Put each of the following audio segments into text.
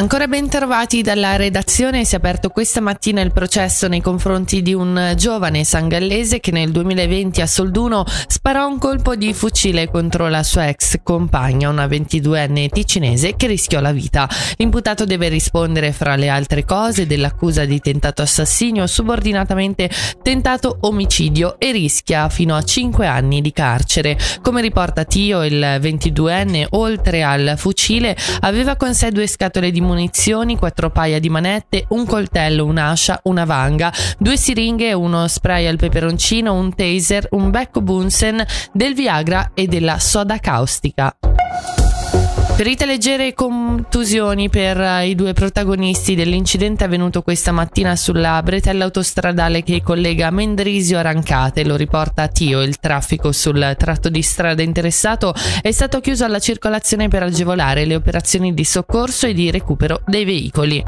Ancora ben trovati dalla redazione, si è aperto questa mattina il processo nei confronti di un giovane sangallese che nel 2020 a Solduno sparò un colpo di fucile contro la sua ex compagna, una 22enne ticinese che rischiò la vita. L'imputato deve rispondere fra le altre cose dell'accusa di tentato assassinio, subordinatamente tentato omicidio e rischia fino a 5 anni di carcere. Come riporta Tio, il 22enne, oltre al fucile, aveva con sé due scatole di munizioni, quattro paia di manette, un coltello, un'ascia, una vanga, due siringhe, uno spray al peperoncino, un taser, un becco Bunsen, del Viagra e della soda caustica. Ferite leggere e contusioni per eh, i due protagonisti dell'incidente avvenuto questa mattina sulla bretella autostradale che collega Mendrisio a Rancate. Lo riporta Tio. Il traffico sul tratto di strada interessato è stato chiuso alla circolazione per agevolare le operazioni di soccorso e di recupero dei veicoli.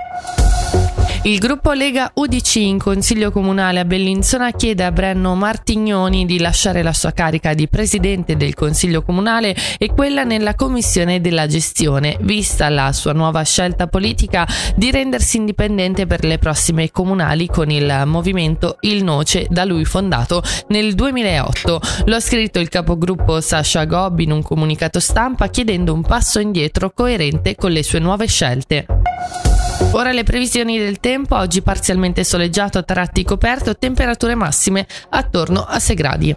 Il gruppo Lega UDC in Consiglio Comunale a Bellinzona chiede a Brenno Martignoni di lasciare la sua carica di Presidente del Consiglio Comunale e quella nella Commissione della Gestione, vista la sua nuova scelta politica di rendersi indipendente per le prossime comunali con il movimento Il Noce da lui fondato nel 2008. Lo ha scritto il capogruppo Sasha Gobb in un comunicato stampa chiedendo un passo indietro coerente con le sue nuove scelte. Ora le previsioni del tempo, oggi parzialmente soleggiato a tratti coperto, temperature massime attorno a 6 gradi.